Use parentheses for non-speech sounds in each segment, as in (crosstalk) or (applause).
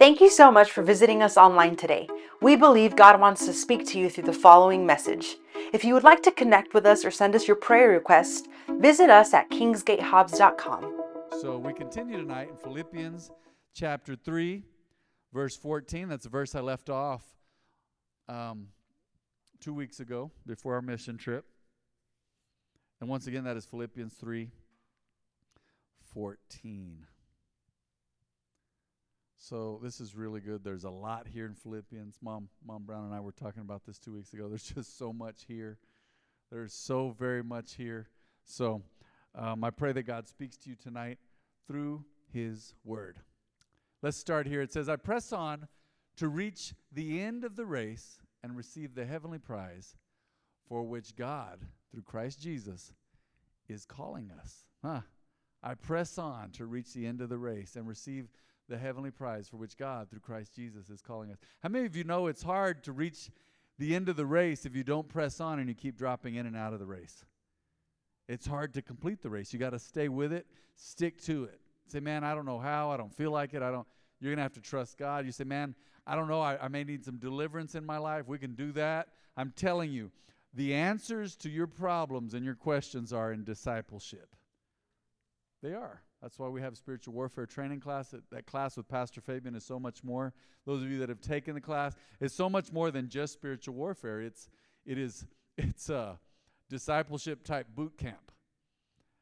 Thank you so much for visiting us online today. We believe God wants to speak to you through the following message. If you would like to connect with us or send us your prayer request, visit us at kingsgatehobbs.com. So we continue tonight in Philippians chapter 3, verse 14. That's the verse I left off um, two weeks ago before our mission trip. And once again, that is Philippians 3 14. So this is really good. There's a lot here in Philippians. Mom, Mom Brown and I were talking about this two weeks ago. There's (laughs) just so much here. There's so very much here. So um, I pray that God speaks to you tonight through His Word. Let's start here. It says, "I press on to reach the end of the race and receive the heavenly prize, for which God, through Christ Jesus, is calling us." Huh? I press on to reach the end of the race and receive the heavenly prize for which God, through Christ Jesus, is calling us. How many of you know it's hard to reach the end of the race if you don't press on and you keep dropping in and out of the race? It's hard to complete the race. You got to stay with it, stick to it. Say, man, I don't know how. I don't feel like it. I don't. You're gonna have to trust God. You say, man, I don't know. I, I may need some deliverance in my life. We can do that. I'm telling you, the answers to your problems and your questions are in discipleship. They are. That's why we have spiritual warfare training class. That, that class with Pastor Fabian is so much more. Those of you that have taken the class, it's so much more than just spiritual warfare. It's it is (laughs) it's a discipleship type boot camp.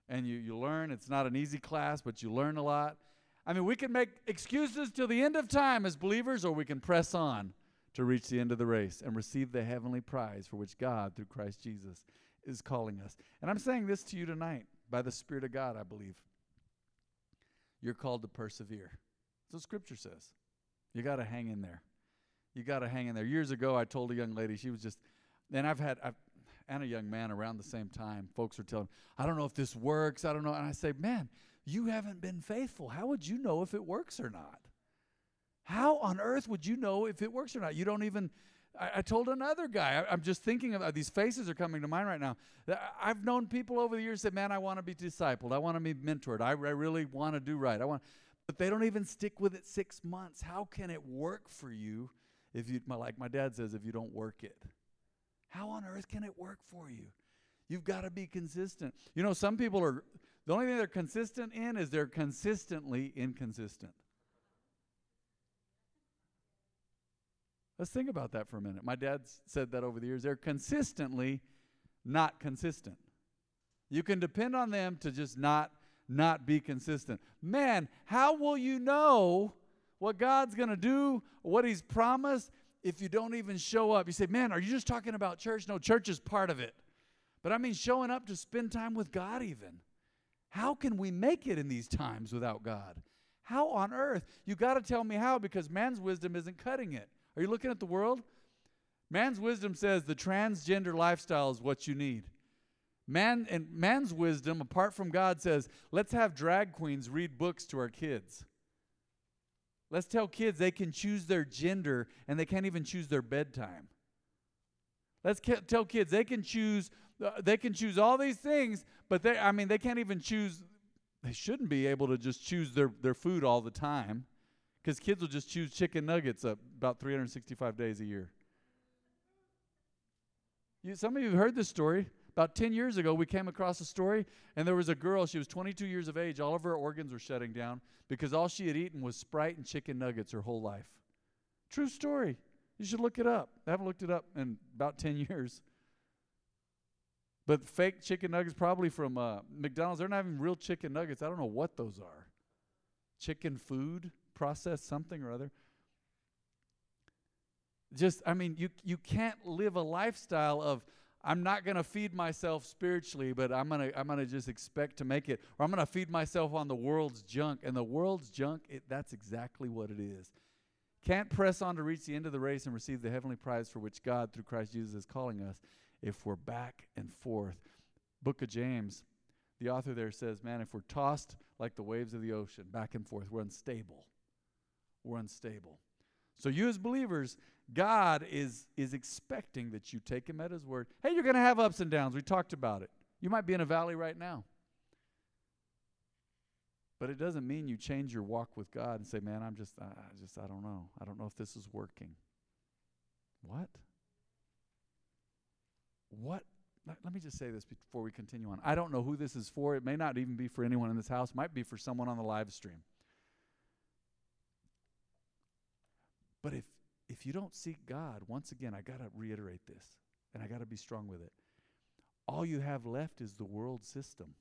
And you, you learn. It's not an easy class, but you learn a lot. I mean, we can make excuses till the end of time as believers, or we can press on to reach the end of the race and receive the heavenly prize for which God, through Christ Jesus, is calling us. And I'm saying this to you tonight by the Spirit of God, I believe. You're called to persevere. That's what Scripture says. You got to hang in there. You got to hang in there. Years ago, I told a young lady, she was just, and I've had, I've, and a young man around the same time, folks are telling, I don't know if this works. I don't know. And I say, man, you haven't been faithful. How would you know if it works or not? How on earth would you know if it works or not? You don't even, I, I told another guy, I, am just thinking about uh, these faces are coming to mind right now. I've known people over the years that, man, I want to be discipled. I want to be mentored. I, I really want to do right. I want, but they don't even stick with it six months. How can it work for you if you, like my dad says, if you don't work it? How on earth can it work for you? You've got to be consistent. You know, some people are, the only thing they're consistent in is they're consistently inconsistent. Let's think about that for a minute. My dad said that over the years. They're consistently not consistent. You can depend on them to just not not be consistent. Man, how will you know what God's going to do, what he's promised if you don't even show up? You say, "Man, are you just talking about church?" No, church is part of it. But I mean showing up to spend time with God even. How can we make it in these times without God? How on earth? You got to tell me how because man's wisdom isn't cutting it. Are you looking at the world? Man's wisdom says the transgender lifestyle is what you need. Man and man's wisdom, apart from God, says, let's have drag queens read books to our kids. Let's tell kids they can choose their gender and they can't even choose their bedtime. Let's tell kids they can choose uh, they can choose all these things, but they I mean they can't even choose they shouldn't be able to just choose their, their food all the time because kids will just choose chicken nuggets up about 365 days a year. You, some of you have heard this story. About 10 years ago, we came across a story, and there was a girl. She was 22 years of age. All of her organs were shutting down because all she had eaten was Sprite and chicken nuggets her whole life. True story. You should look it up. I haven't looked it up in about 10 (laughs) years. But fake chicken nuggets, probably from uh, McDonald's, they're not even real chicken nuggets. I don't know what those are. Chicken food? Process something or other. Just, I mean, you, you can't live a lifestyle of, I'm not going to feed myself spiritually, but I'm going to I'm going to just expect to make it or I'm going to feed myself on the world's junk and the world's junk it, that's exactly what it is. Can't press on to reach the end of the race and receive the heavenly prize for which God through Christ Jesus is calling us if we're back and forth. Book of James, the author there says, man, if we're tossed like the waves of the ocean back and forth, we're unstable we're unstable. So you as believers, God is is expecting that you take him at his word. Hey, you're going to have ups and downs. We talked about it. You might be in a valley right now. But it doesn't mean you change your walk with God and say, "Man, I'm just I just I don't know. I don't know if this is working." What? What? Let, let me just say this before we continue on. I don't know who this is for. It may not even be for anyone in this house. It might be for someone on the live stream. But if if you don't seek God, once again, I got to reiterate this and I got to be strong with it. All you have left is the world system.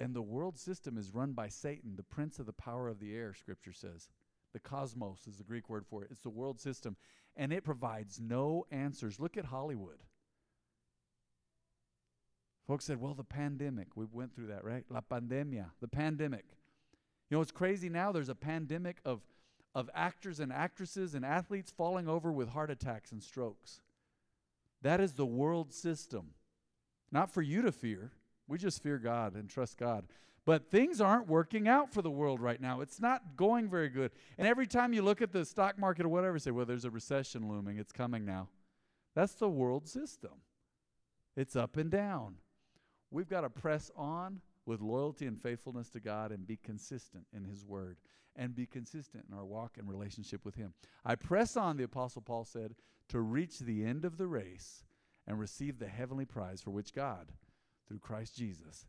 And the world system is run by Satan, the prince of the power of the air, scripture says. The cosmos is the Greek word for it. It's the world system. And it provides no answers. Look at Hollywood. Folks said, well, the pandemic. We went through that, right? La pandemia, the pandemic. You know, it's crazy now. There's a pandemic of, of actors and actresses and athletes falling over with heart attacks and strokes. That is the world system. Not for you to fear. We just fear God and trust God. But things aren't working out for the world right now. It's not going very good. And every time you look at the stock market or whatever, say, well, there's a recession looming. It's coming now. That's the world system. It's up and down. We've got to press on with loyalty and faithfulness to God and be consistent in His Word and be consistent in our walk and relationship with Him. I press on, the Apostle Paul said, to reach the end of the race and receive the heavenly prize for which God, through Christ Jesus,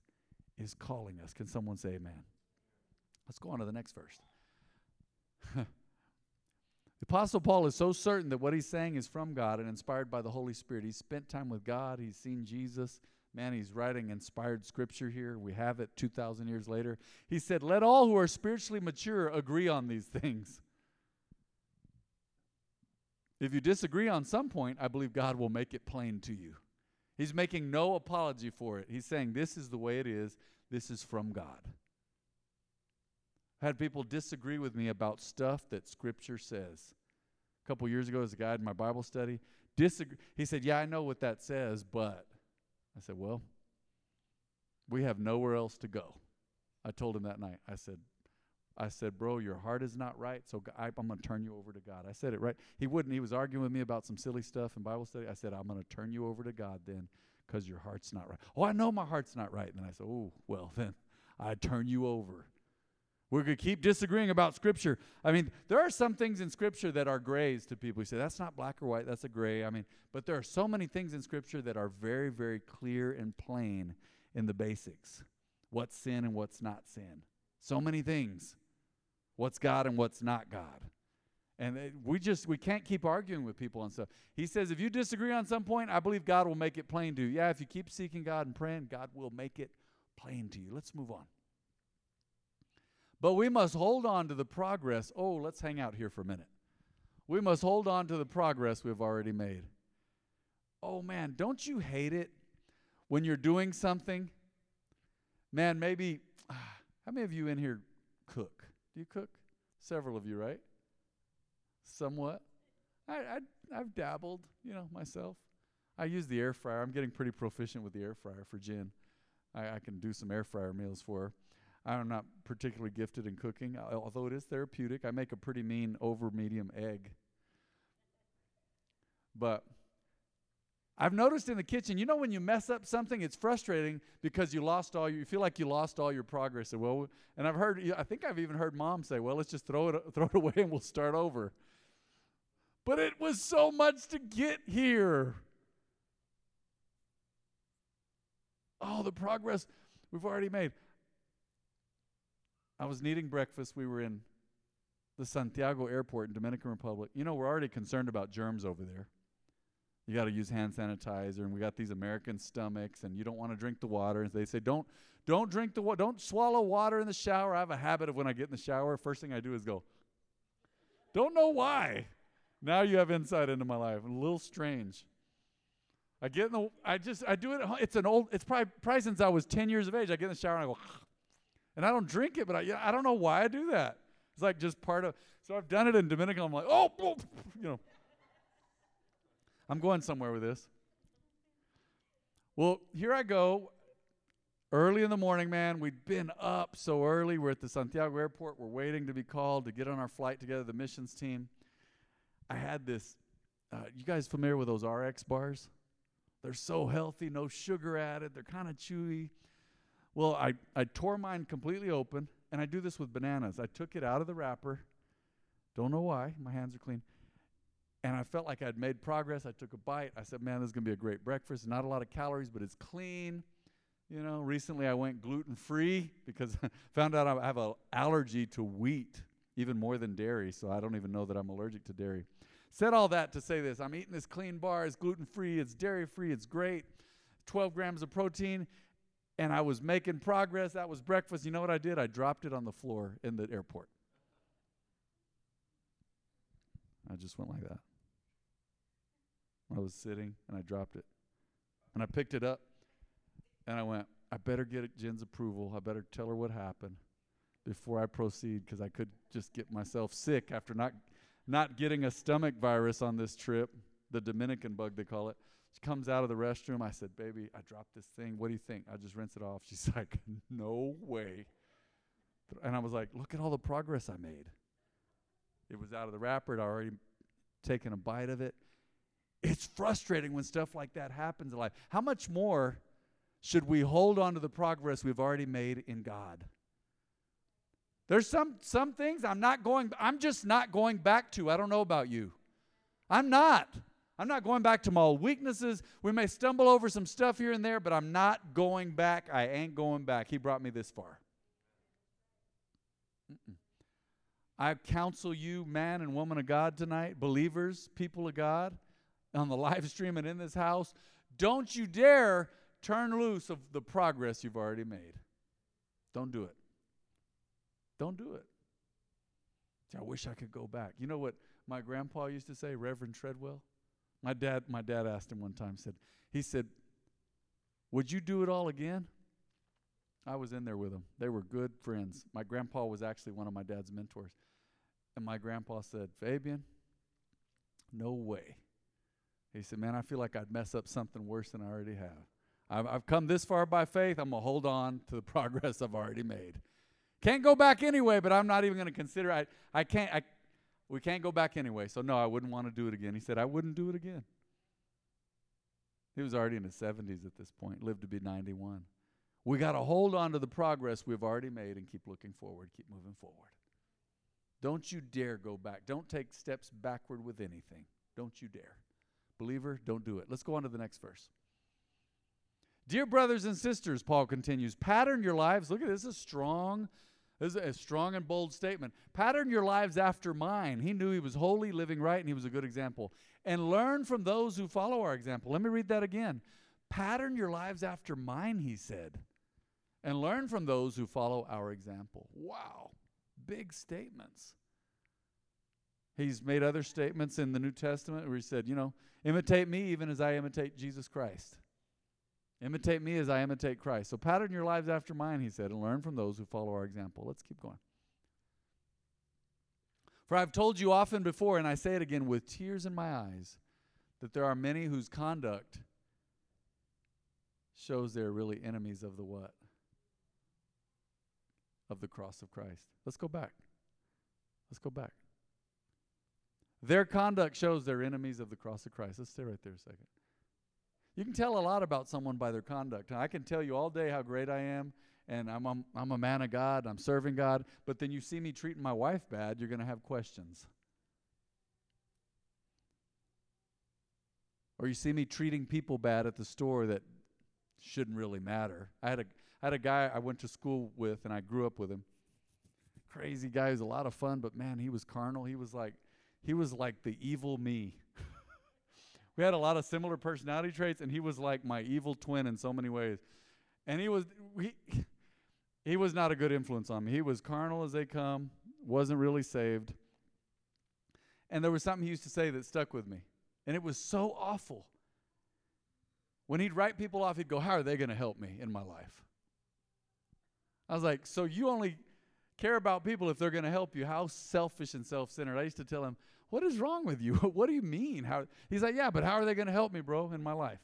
is calling us. Can someone say amen? Let's go on to the next verse. (laughs) the Apostle Paul is so certain that what he's saying is from God and inspired by the Holy Spirit. He's spent time with God, he's seen Jesus. Man, he's writing inspired scripture here. We have it 2,000 years later. He said, Let all who are spiritually mature agree on these things. If you disagree on some point, I believe God will make it plain to you. He's making no apology for it. He's saying, This is the way it is. This is from God. I had people disagree with me about stuff that Scripture says. A couple years ago, as a guy in my Bible study, disagree. He said, Yeah, I know what that says, but. I said, Well, we have nowhere else to go. I told him that night. I said, I said, bro, your heart is not right, so I, am going to turn you over to God. I said it right. He wouldn't. He was arguing with me about some silly stuff in Bible study. I said, I'm going to turn you over to God then because your heart's not right. Oh, I know my heart's not right. And then I said, oh, well, (laughs) then I turn you over. Going to keep disagreeing about Scripture. I mean, there are some things in Scripture that are grays to people. You say, that's not black or white, that's a gray. I mean, but there are so many things in Scripture that are very, very clear and plain in the basics what's sin and what's not sin. So many things what's God and what's not God. And we just we can't keep arguing with people on stuff. He says if you disagree on some point, I believe God will make it plain to you. Yeah, if you keep seeking God and praying, God will make it plain to you. Let's move on. But we must hold on to the progress. Oh, let's hang out here for a minute. We must hold on to the progress we've already made. Oh man, don't you hate it when you're doing something? Man, maybe ah, how many of you in here cook? Do you cook? Several of you, right? Somewhat. I, I I've dabbled, you know, myself. I use the air fryer. I'm getting pretty proficient with the air fryer for Jen. I, I can do some air fryer meals for her. I'm not particularly gifted in cooking, although it is therapeutic. I make a pretty mean over medium egg. But I've noticed in the kitchen, you know, when you mess up something, it's frustrating because you lost all your, you feel like you lost all your progress. And well, and I've heard, I think I've even heard mom say, well, let's just throw it, throw it (laughs) away and we'll start over. But it was so much to get here. Oh, the progress we've already made. I was needing breakfast. We were in the Santiago airport in Dominican Republic. You know, we're already concerned about germs over there. You got to use hand sanitizer, and we got these American stomachs, and you don't want to drink the water. And they say, don't, don't drink the water, don't swallow water in the shower. I have a habit of when I get in the shower, first thing I do is go. Don't know why. Now you have insight into my life. A little strange. I get in the, I just, I do it. It's an old, it's probably, probably since I was 10 years of age. I get in the shower and I go, and I don't drink it, but I, I don't know why I do that. It's like just part of, so I've done it in Dominican. I'm like, oh, you know. I'm going somewhere with this. Well, here I go. Early in the morning, man. We'd been up so early. We're at the Santiago airport. We're waiting to be called to get on our flight together, the missions team. I had this. Uh, you guys familiar with those RX bars? They're so healthy, no sugar added. They're kind of chewy. Well, I, I tore mine completely open And I do this with bananas. I took it out of the wrapper. Don't know why. My hands are clean. And I felt like I'd made progress. I took a bite. I said, man, this is going to be a great breakfast. Not a lot of calories, but it's clean. You know, recently I went gluten free because I (laughs) found out I have an allergy to wheat, even more than dairy. So I don't even know that I'm allergic to dairy. Said all that to say this I'm eating this clean bar. It's gluten free, it's dairy free, it's great. 12 grams of protein. And I was making progress. That was breakfast. You know what I did? I dropped it on the floor in the airport. I just went like that. I was sitting and I dropped it. And I picked it up and I went, I better get Jen's approval. I better tell her what happened before I proceed because I could just get myself sick after not not getting a stomach virus on this trip, the Dominican bug they call it. She comes out of the restroom. I said, "Baby, I dropped this thing. What do you think?" I just rinse it off. (laughs) She's like, "No way." And I was like, "Look at all the progress I made." It was out of the wrapper. I'd already taken a bite of it. It's frustrating when stuff like that happens in life. How much more should we hold on to the progress we've already made in God? There's some some things I'm not going I'm just not going back to. I don't know about you. I'm not. I'm not going back to my old weaknesses. We may stumble over some stuff here and there, but I'm not going back. I ain't going back. He brought me this far. Mm-mm. I counsel you, man and woman of God, tonight, believers, people of God, on the live stream and in this house, don't you dare turn loose of the progress you've already made. Don't do it. Don't do it. I wish I could go back. You know what my grandpa used to say, Reverend Treadwell? My dad, my dad asked him one time, said, he said, Would you do it all again? I was in there with them. They were good friends. My grandpa was actually one of my dad's mentors. And my grandpa said, Fabian, no way. He said, Man, I feel like I'd mess up something worse than I already have. I've, I've come this far by faith. I'm going to hold on to the (laughs) progress I've already made. Can't go back anyway, but I'm not even going to consider I I can't I we can't go back anyway. So no, I wouldn't want to do it again. He said I wouldn't do it again. He was already in his 70s at this point, lived to be 91. We got to hold on to the progress we've already made and keep looking forward, keep moving forward. Don't you dare go back. Don't take steps backward with anything. Don't you dare. Believer, don't do it. Let's go on to the next verse. Dear brothers and sisters, Paul continues, pattern your lives. Look at this, this is strong. This is a strong and bold statement. Pattern your lives after mine. He knew he was holy, living right, and he was a good example. And learn from those who follow our example. Let me read that again. Pattern your lives after mine, he said, and learn from those who follow our example. Wow big statements. He's made other statements in the New Testament where he said, you know, imitate me even as I imitate Jesus Christ. Imitate me as I imitate Christ. So pattern your lives after mine, he said, and learn from those who follow our example. Let's keep going. For I've told you often before, and I say it again with tears in my eyes, that there are many whose conduct shows they're really enemies of the what? of the cross of Christ. Let's go back. Let's go back. Their conduct shows they're enemies of the cross of Christ. Let's stay right there a second. You can tell a lot about someone by their conduct. I can tell you all day how great I am, and I'm a, I'm a man of God, I'm serving God, but then you see me treating my wife bad, you're going to have questions. Or you see me treating people bad at the store that shouldn't really matter. I had a I had a guy I went to school with and I grew up with him. Crazy guy, he was a lot of fun, but man, he was carnal. He was like he was like the evil me. We had a lot of similar personality traits, and he was like my evil twin in so many ways. And he was he (laughs) he was not a good influence on me. He was carnal as they come, wasn't really saved. And there was something he used to say that stuck with me. And it was so awful. When he'd write people off, he'd go, How are they going to help me in my life? I was like, so you only care about people if they're going to help you. How selfish and self-centered. I used to tell him, what is wrong with you? (laughs) what do you mean? How? He's like, yeah, but how are they going to help me, bro, in my life?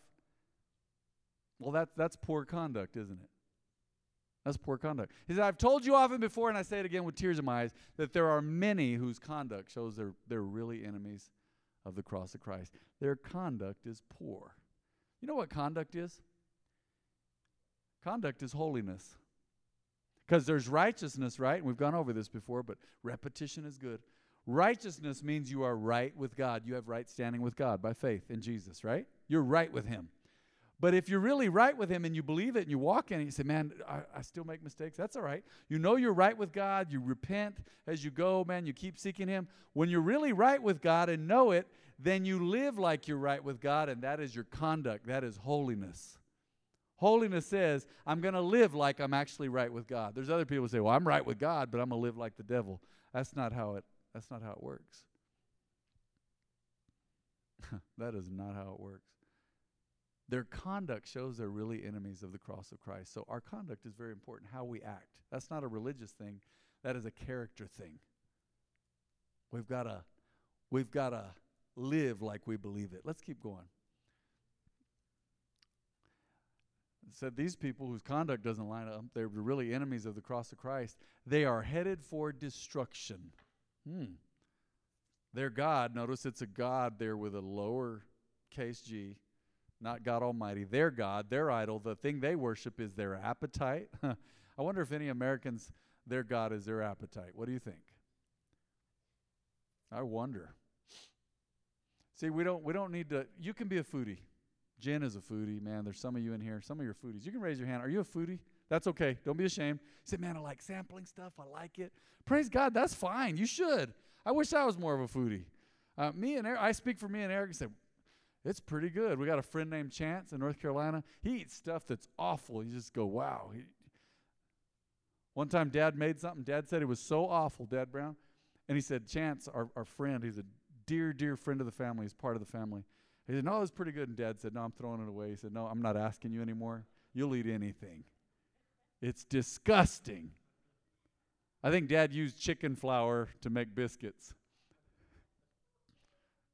Well, that's that's poor conduct, isn't it? That's poor conduct. He said, I've told you often before, and I say it again with tears in my eyes, that there are many whose conduct shows they're, they're really enemies of the cross of Christ. Their conduct is poor. You know what conduct is? Conduct is holiness. Because there's righteousness, right? And we've gone over this before, but repetition is good. Righteousness means you are right with God. You have right standing with God by faith in Jesus, right? You're right with Him. But if you're really right with Him and you believe it and you walk in it, you say, Man, I, I, still make mistakes. That's all right. You know you're right with God. You repent as you go, man. You keep seeking Him. When you're really right with God and know it, then you live like you're right with God, and that is your conduct. That is holiness. Holiness says, I'm going to live like I'm actually right with God. There's other people who say, Well, I'm right with God, but I'm going to live like the devil. That's not how it, that's not how it works. (laughs) that is not how it works. Their conduct shows they're really enemies of the cross of Christ. So our conduct is very important, how we act. That's not a religious thing, that is a character thing. We've got to we've got to live like we believe it. Let's keep going. Said these people whose conduct doesn't line up, they're really enemies of the cross of Christ. They are headed for destruction. Hmm. Their God, notice it's a God there with a lower case G, not God Almighty. Their God, their idol, the thing they worship is their appetite. (laughs) I wonder if any Americans, their God is their appetite. What do you think? I wonder. See, we don't we don't need to you can be a foodie. Jen is a foodie, man. There's some of you in here. Some of you are foodies. You can raise your hand. Are you a foodie? That's okay. Don't be ashamed. Say, man, I like sampling stuff. I like it. Praise God. That's fine. You should. I wish I was more of a foodie. Uh, me and Eric, I speak for me and Eric and say, it's pretty good. We got a friend named Chance in North Carolina. He eats stuff that's awful. You just go, wow. He, one time, Dad made something. Dad said it was so awful, Dad Brown. And he said, Chance, our, our friend, he's a dear, dear friend of the family. He's part of the family. He said, No, it was pretty good. And dad said, No, I'm throwing it away. He said, No, I'm not asking you anymore. You'll eat anything. It's disgusting. I think dad used chicken flour to make biscuits.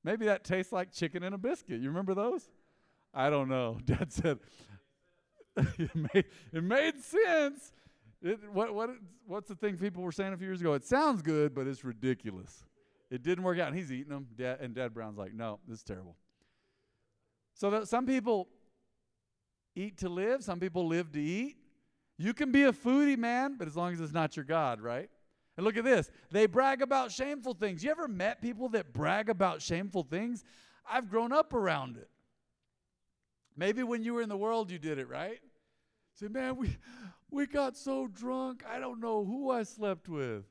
Maybe that tastes like chicken in a biscuit. You remember those? I don't know. (laughs) Dad said, (laughs) it, made, it made sense. It, what, what, what's the thing people were saying a few years ago? It sounds good, but it's ridiculous. It didn't work out. And he's eating them. Dad, and Dad Brown's like, no, this is terrible. So that some people eat to live, some people live to eat. You can be a foodie, man, but as long as it's not your God, right? And look at this. They brag about shameful things. You ever met people that brag about shameful things? I've grown up around it. Maybe when you were in the world, you did it, right? Say, man, we, we got so drunk, I don't know who I slept with.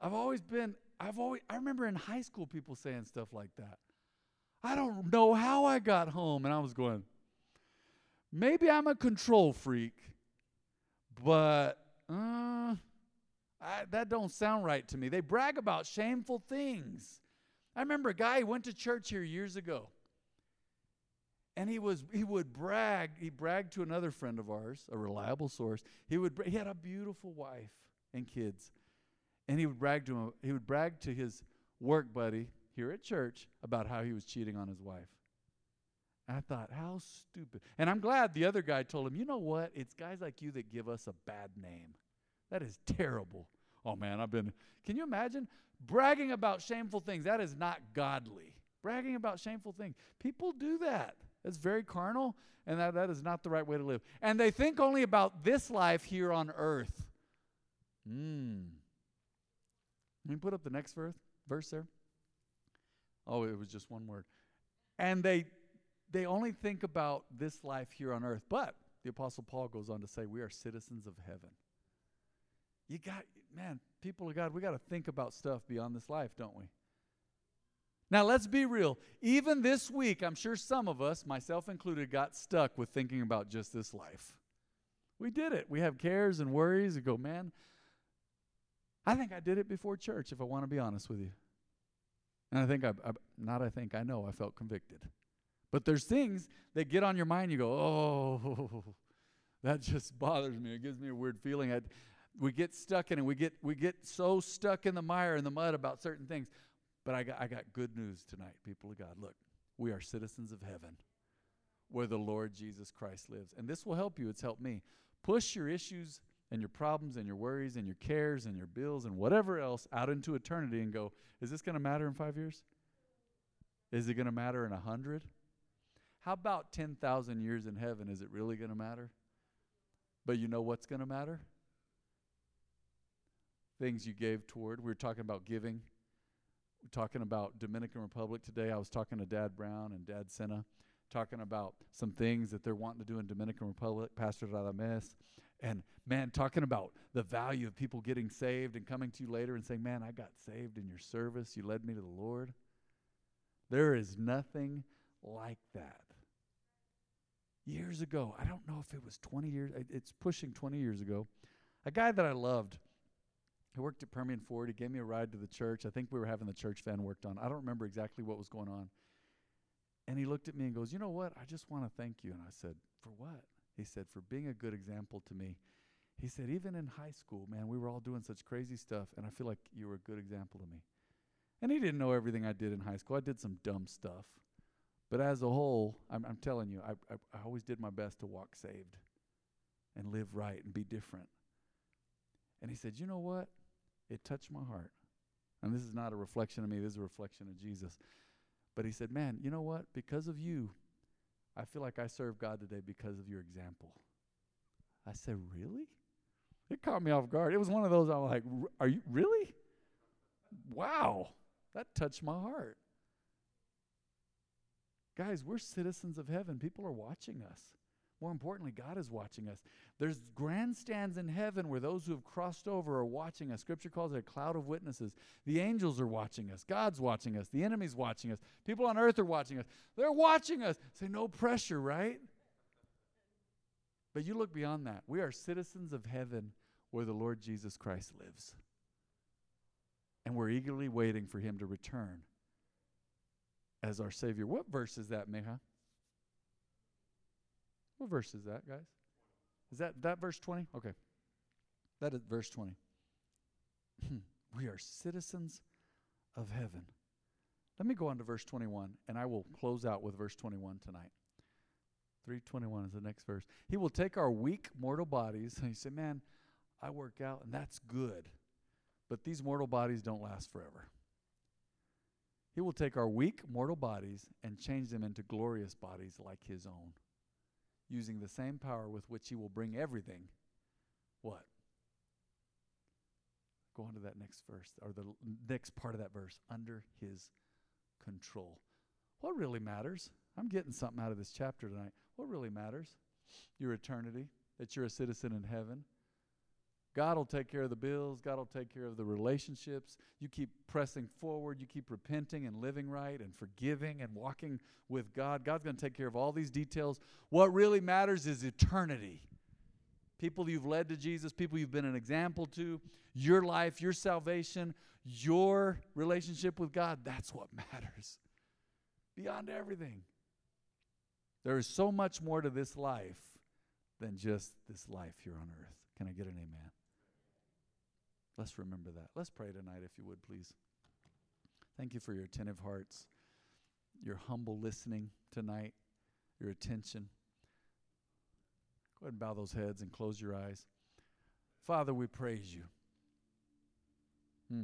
I've always been, I've always, I remember in high school people saying stuff like that. I don't know how I got home. And I was going, maybe I'm a control freak, but uh, I, that don't sound right to me. They brag about shameful things. I remember a guy who went to church here years ago. And he was he would brag. He bragged to another friend of ours, a reliable source. He would he had a beautiful wife and kids. And he would brag to him, he would brag to his work buddy here at church about how he was cheating on his wife. I thought, how stupid. And I'm glad the other guy told him, you know what? It's guys like you that give us a bad name. That is terrible. Oh man, I've been Can you imagine bragging about shameful things? That is not godly. Bragging about shameful things. People do that. It's very carnal, and that, that is not the right way to live. And they think only about this life here on earth. Hmm. Can you put up the next verse, verse there? Oh, it was just one word. And they they only think about this life here on earth. But the apostle Paul goes on to say we are citizens of heaven. You got man, people of God, we got to think about stuff beyond this life, don't we? Now, let's be real. Even this week, I'm sure some of us, myself included, got stuck with thinking about just this life. We did it. We have cares and worries and go, man, I think I did it before church, if I want to be honest with you. And I think, I, I, not I think, I know I felt convicted. But there's things that get on your mind, you go, oh, (laughs) that just bothers me. It gives me a weird feeling. i we get stuck in it. We get, we get so stuck in the mire and the mud about certain things. But I got, I got good news tonight, people of God. Look, we are citizens of heaven where the Lord Jesus Christ lives. And this will help you. It's helped me. Push your issues and your problems and your worries and your cares and your bills and whatever else out into eternity and go, is this going to matter in five years? Is it going to matter in a hundred? How about 10,000 years in heaven? Is it really going to matter? But you know what's going to matter? Things you gave toward. We were talking about giving. We're talking about Dominican Republic today. I was talking to Dad Brown and Dad Sena, talking about some things that they're wanting to do in Dominican Republic, Pastor Radames. And man, talking about the value of people getting saved and coming to you later and saying, Man, I got saved in your service. You led me to the Lord. There is nothing like that. Years ago, I don't know if it was 20 years, it's pushing 20 years ago, a guy that I loved, he worked at Permian Ford. He gave me a ride to the church. I think we were having the church van worked on. I don't remember exactly what was going on. And he looked at me and goes, You know what? I just want to thank you. And I said, For what? He said, For being a good example to me. He said, Even in high school, man, we were all doing such crazy stuff, and I feel like you were a good example to me. And he didn't know everything I did in high school. I did some dumb stuff. But as a whole, I'm, I'm telling you, I, I, I always did my best to walk saved and live right and be different. And he said, You know what? It touched my heart. And this is not a reflection of me, this is a reflection of Jesus. But he said, Man, you know what? Because of you, I feel like I serve God today because of your example. I said, Really? It caught me off guard. It was one of those I'm like, Are you really? Wow. That touched my heart. Guys, we're citizens of heaven. People are watching us. More importantly, God is watching us. There's grandstands in heaven where those who have crossed over are watching us. Scripture calls it a cloud of witnesses. The angels are watching us. God's watching us. The enemy's watching us. People on earth are watching us. They're watching us. Say, no pressure, right? But you look beyond that. We are citizens of heaven where the Lord Jesus Christ lives. And we're eagerly waiting for him to return as our Savior. What verse is that, Meha? What verse is that, guys? Is that that verse 20? Okay. That is verse 20. Hmm. we are citizens of heaven. Let me go on to verse 21, and I will close out with verse 21 tonight. 321 is the next verse. He will take our weak mortal bodies, and you say, Man, I work out, and that's good. But these mortal bodies don't last forever. He will take our weak mortal bodies and change them into glorious bodies like his own using the same power with which he will bring everything. What? Go on to that next verse, or the next part of that verse, under his control. What really matters? I'm getting something out of this chapter tonight. What really matters? Your eternity, that you're a citizen in heaven, God will take care of the bills. God will take care of the relationships. You keep pressing forward. You keep repenting and living right and forgiving and walking with God. God's going to take care of all these details. What really matters is eternity. People you've led to Jesus, people you've been an example to, your life, your salvation, your relationship with God, that's what (laughs) matters. Beyond everything. There is so much more to this life than just this life here on earth. Can I get an amen? Let's remember that. Let's pray tonight, if you would, please. Thank you for your attentive hearts, your humble listening tonight, your attention. Go ahead and bow those heads and close your eyes. Father, we praise you. Hmm.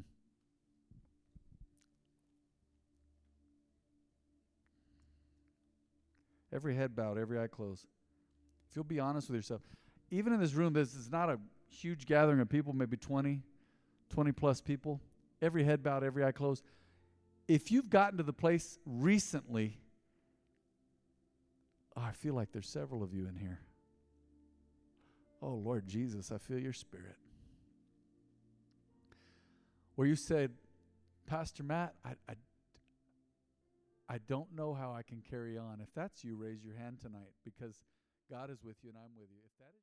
Every head bowed, every eye closed. If you'll be honest with yourself, even in this room, this is not a huge gathering of people, maybe 20, 20 plus people, every head bowed, every eye closed. If you've gotten to the place recently, oh, I feel like there's several of you in here. Oh, Lord Jesus, I feel your spirit. Where you said, Pastor Matt, I, I, I don't know how I can carry on. If that's you, raise your hand tonight because God is with you and I'm with you. If that is